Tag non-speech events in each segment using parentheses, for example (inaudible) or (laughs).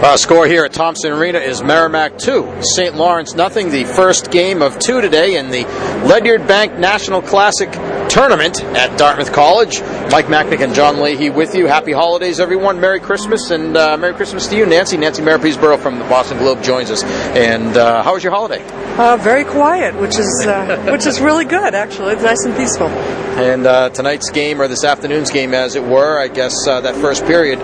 Uh, score here at Thompson Arena is Merrimack 2, St. Lawrence nothing. The first game of two today in the Ledyard Bank National Classic Tournament at Dartmouth College. Mike Macknick and John Leahy with you. Happy holidays, everyone. Merry Christmas and uh, Merry Christmas to you, Nancy. Nancy Marrapese-Burrell from the Boston Globe joins us. And uh, how was your holiday? Uh, very quiet, which is uh, (laughs) which is really good. Actually, it's nice and peaceful. And uh, tonight's game, or this afternoon's game, as it were, I guess uh, that first period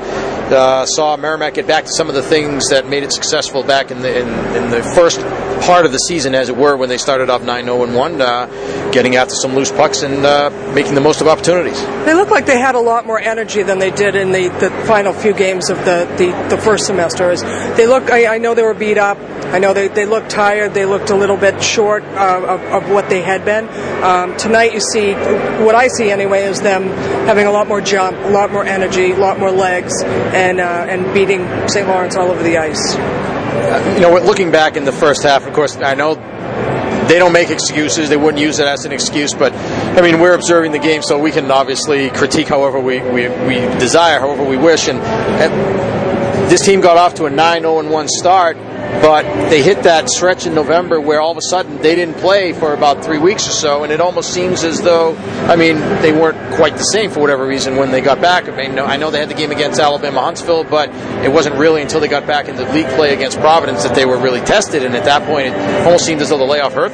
uh, saw Merrimack get back to some of the things that made it successful back in the in, in the first part of the season, as it were, when they started off 9 0 1, uh, getting after some loose pucks and uh, making the most of opportunities. They look like they had a lot more energy than they did in the, the final few games of the, the, the first semester. They look, I, I, know they were beat up. I know they, they looked tired. They looked a little bit short uh, of, of what they had been. Um, tonight, you see, what I see anyway, is them having a lot more jump, a lot more energy, a lot more legs, and, uh, and beating St. Lawrence all over the ice. You know, looking back in the first half, of course, I know they don't make excuses. They wouldn't use it as an excuse, but I mean, we're observing the game, so we can obviously critique however we, we, we desire, however we wish. And, and this team got off to a 9 0 1 start but they hit that stretch in November where all of a sudden they didn't play for about three weeks or so, and it almost seems as though, I mean, they weren't quite the same for whatever reason when they got back. I mean, I know they had the game against Alabama Huntsville, but it wasn't really until they got back into league play against Providence that they were really tested, and at that point, it almost seemed as though the layoff hurt.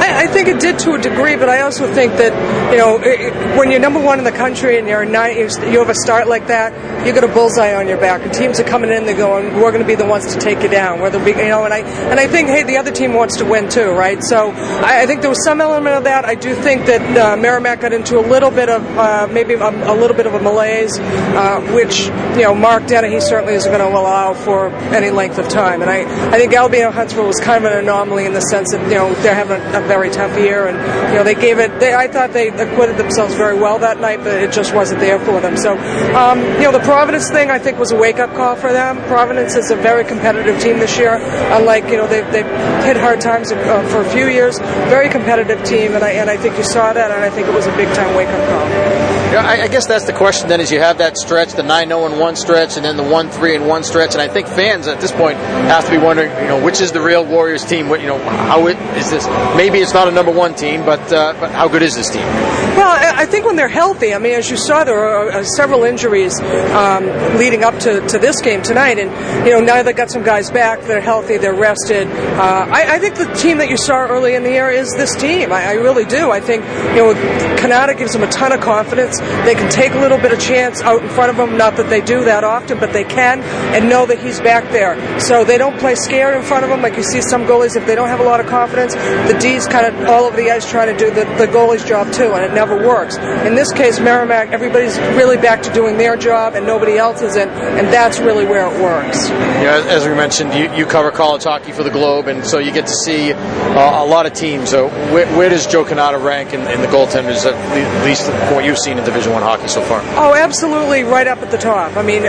I, I think it did to a degree, but I also think that you know it, when you're number one in the country and you're nine, you have a start like that, you get a bullseye on your back, and teams are coming in, they're going, we're going to be the ones to take you down, whether you know, and I and I think, hey, the other team wants to win too, right? So I, I think there was some element of that. I do think that uh, Merrimack got into a little bit of uh, maybe a, a, little bit of a malaise, uh, which you know Mark Dennehy certainly isn't going to allow for any length of time. And I, I think Alabama Huntsville was kind of an anomaly in the sense that you know they're having a very tough year, and you know they gave it. They, I thought they acquitted themselves very well that night, but it just wasn't there for them. So um, you know the Providence thing I think was a wake up call for them. Providence is a very competitive team this year unlike you know they've, they've hit hard times uh, for a few years. Very competitive team, and I and I think you saw that, and I think it was a big time wake up call. Yeah, I, I, guess that's the question. Then, is you have that stretch, the nine zero and one stretch, and then the one three and one stretch, and I think fans at this point have to be wondering, you know, which is the real Warriors team? What you know, how it, is this? Maybe it's not a number one team, but uh, but how good is this team? Well, I think when they're healthy, I mean, as you saw, there were uh, several injuries um, leading up to, to this game tonight, and you know now they've got some guys back, they're healthy, they're rested. Uh, I, I, think the team that you saw early in the year is this team. I, I really do. I think you know Cannata gives them a ton of confidence. They can take a little bit of chance out in front of him. Not that they do that often, but they can, and know that he's back there. So they don't play scared in front of him like you see some goalies. If they don't have a lot of confidence, the D's kind of all over the ice trying to do the, the goalie's job too, and it never works. In this case, Merrimack, everybody's really back to doing their job, and nobody else isn't, and that's really where it works. Yeah, as we mentioned, you, you cover college hockey for the Globe, and so you get to see uh, a lot of teams. So where, where, does Joe Cannata rank in, in the goaltenders, at least what you've seen in Division One hockey so far? Oh, absolutely, right up at the top. I mean,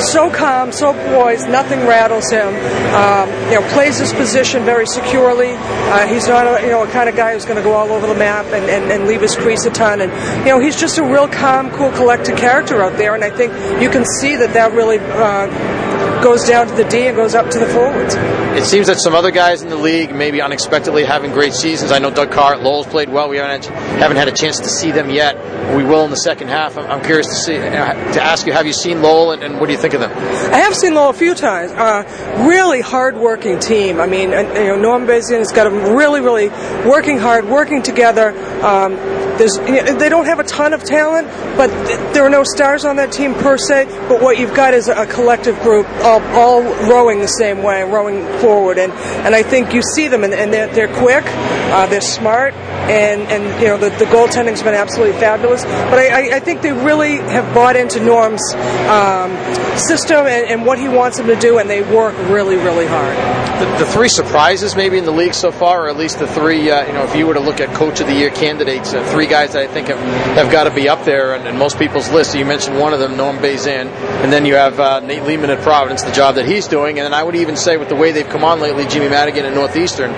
so calm, so poised, nothing rattles him. Um, you know, plays his position very securely. Uh, he's not a, you know a kind of guy who's going to go all over the map and, and, and leave his crease a ton. And you know, he's just a real calm, cool, collected character out there. And I think you can see that that really. Uh, goes down to the D and goes up to the forwards. It seems that some other guys in the league maybe unexpectedly having great seasons. I know Doug Carr at Lowell's played well. We haven't had, haven't had a chance to see them yet. We will in the second half. I'm, curious to see to ask you: Have you seen Lowell, and, and what do you think of them? I have seen Lowell a few times. Uh, really hard-working team. I mean, you know, Norm Bazin has got them really, really working hard, working together. Um, there's, they don't have a ton of talent, but there are no stars on that team per se. But what you've got is a collective group, all, all rowing the same way, rowing forward. And, and I think you see them, and, and they're, they're quick, uh, they're smart, and, and you know the, the goaltending's been absolutely fabulous. But I, I, think they really have bought into Norm's um, system and, and, what he wants them to do, and they work really, really hard. The, the three surprises maybe in the league so far, or at least the three, uh, you know, if you were to look at Coach of the Year candidates, uh, three guys that I think have, have got to be up there in, in most people's list. You mentioned one of them, Norm Bazin, and then you have uh, Nate Leaman at Providence, the job that he's doing, and I would even say with the way they've come on lately, Jimmy Madigan at Northeastern,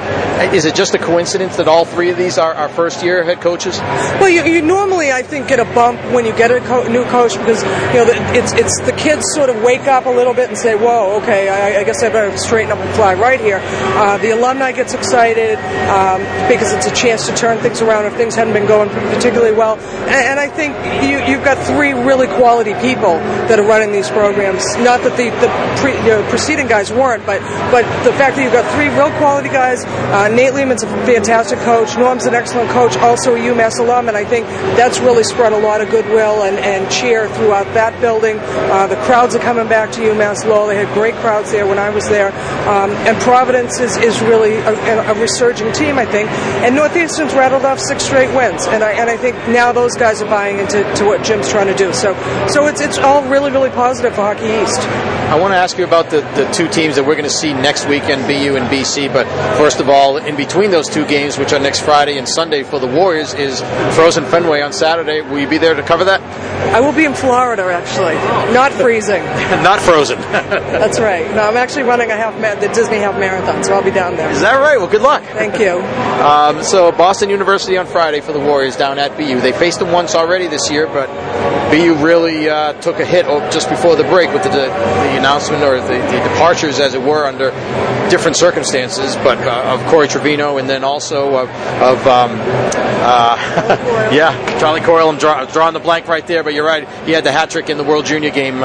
is it just a coincidence that all three of these are, our, our first year head coaches? Well, you, you normally, I think, get a bump when you get a co- new coach because you know it's it's the kids sort of wake up a little bit and say, "Whoa, okay, I, I guess I better straighten up and fly right here." Uh, the alumni gets excited um, because it's a chance to turn things around if things hadn't been going particularly well. And, and I think you, you've got three really quality people that are running these programs. Not that the, the pre, you know, preceding guys weren't, but but the fact that you've got three real quality guys. Uh, Nate Leaman's a fantastic coach. Norm's an excellent coach, also a UMass alum, and I think that's really spread a lot of goodwill and, and cheer throughout that building. Uh, the crowds are coming back to UMass Lowell. They had great crowds there when I was there. Um, and Providence is, is really a, a, resurging team, I think. And Northeastern's rattled off six straight wins, and I and I think now those guys are buying into to what Jim's trying to do. So so it's it's all really really positive for Hockey East. I want to ask you about the, the two teams that we're going to see next weekend, BU and BC. But first of all, in between those two games, which are next Friday and Sunday for the Warriors, is Frozen Fenway on Saturday. Will you be there to cover that? I will be in Florida, actually. Not (laughs) freezing. Not frozen. That's right. No, I'm actually running a half ma- the Disney half marathon, so I'll be down there. Is that right? Well, good luck. Thank you. (laughs) Um, so Boston University on Friday for the Warriors down at BU. They faced them once already this year, but BU really uh, took a hit just before the break with the, the announcement or the, the, departures, as it were, under different circumstances, but uh, of Corey Trivino and then also of, of um, uh, (laughs) yeah, Charlie Coyle. I'm draw, drawing the blank right there, but you're right. He had the hat trick in the World Junior game.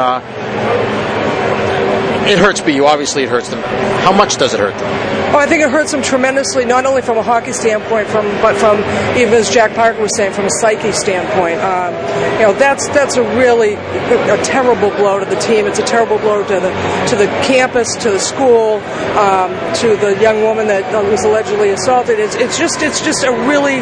Uh, it hurts BU. Obviously, it hurts them. How much does it hurt them? Oh, I think it hurts them tremendously, not only from a hockey standpoint, from but from even as Jack Parker was saying, from a psyche standpoint. Um, you know, that's that's a really a terrible blow to the team. It's a terrible blow to the to the campus, to the school, um, to the young woman that was allegedly assaulted. It's, it's just it's just a really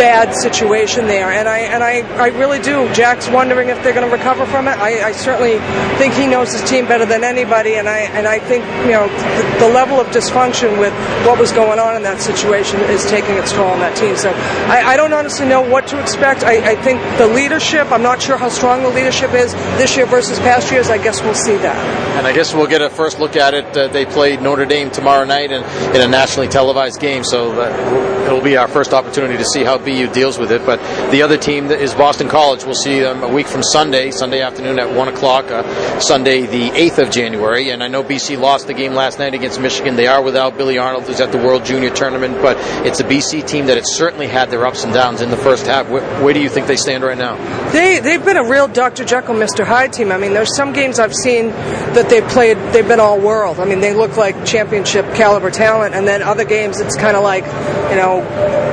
bad situation there, and I and I, I really do. Jack's wondering if they're going to recover from it. I, I certainly think he knows his team better than anybody, and I and I think you know the, the level of dysfunction with what was going on in that situation is taking its toll on that team. So I, I don't honestly know what to expect. I, I, think the leadership, I'm not sure how strong the leadership is this year versus past years. I guess we'll see that. And I guess we'll get a first look at it. Uh, they play Notre Dame tomorrow night in, in a nationally televised game, so it'll be our first opportunity to see how BU deals with it. But the other team is Boston College. We'll see them a week from Sunday, Sunday afternoon at 1 o'clock, uh, Sunday the 8th of January. And I know BC lost the game last night against Michigan. They are without Billy Arnold, who's at the World Junior Tournament, but it's a BC team that has certainly had their ups and downs in the first half. Where, where, do you think they stand right now? They they've been a real Dr. Jekyll, Mr. Hyde team. I mean, there's some games I've seen that they've played. They've been all world. I mean, they look like championship caliber talent, and then other games it's kind of like, you know,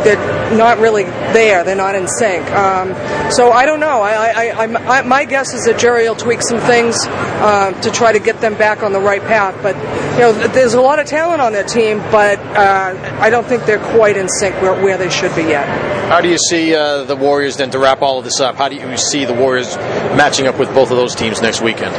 they're not really there. They're not in sync. Um, so I don't know. I, I, I, my guess is that Jerry will tweak some things uh, to try to get them back on the right path. But you know, there's a lot of talent on that team, but uh, I don't think they're quite in sync where, where they should be yet. How do you see uh, the Warriors then to wrap all of this up? How do you see the Warriors matching up with both of those teams next weekend?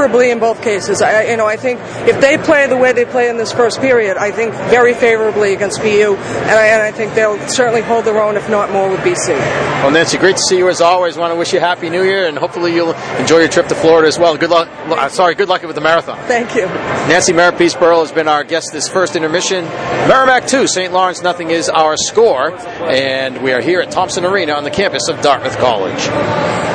Favorably in both cases. I, you know, I think if they play the way they play in this first period, I think very favorably against BU, and I, and I think they'll certainly hold their own, if not more, with BC. Well, Nancy, great to see you as always. Want to wish you a happy New Year, and hopefully you'll enjoy your trip to Florida as well. Good luck. Uh, sorry, good luck with the marathon. Thank you. Nancy Marrapese-Burrell has been our guest this first intermission. Merrimack 2, St. Lawrence nothing is our score, and we are here at Thompson Arena on the campus of Dartmouth College.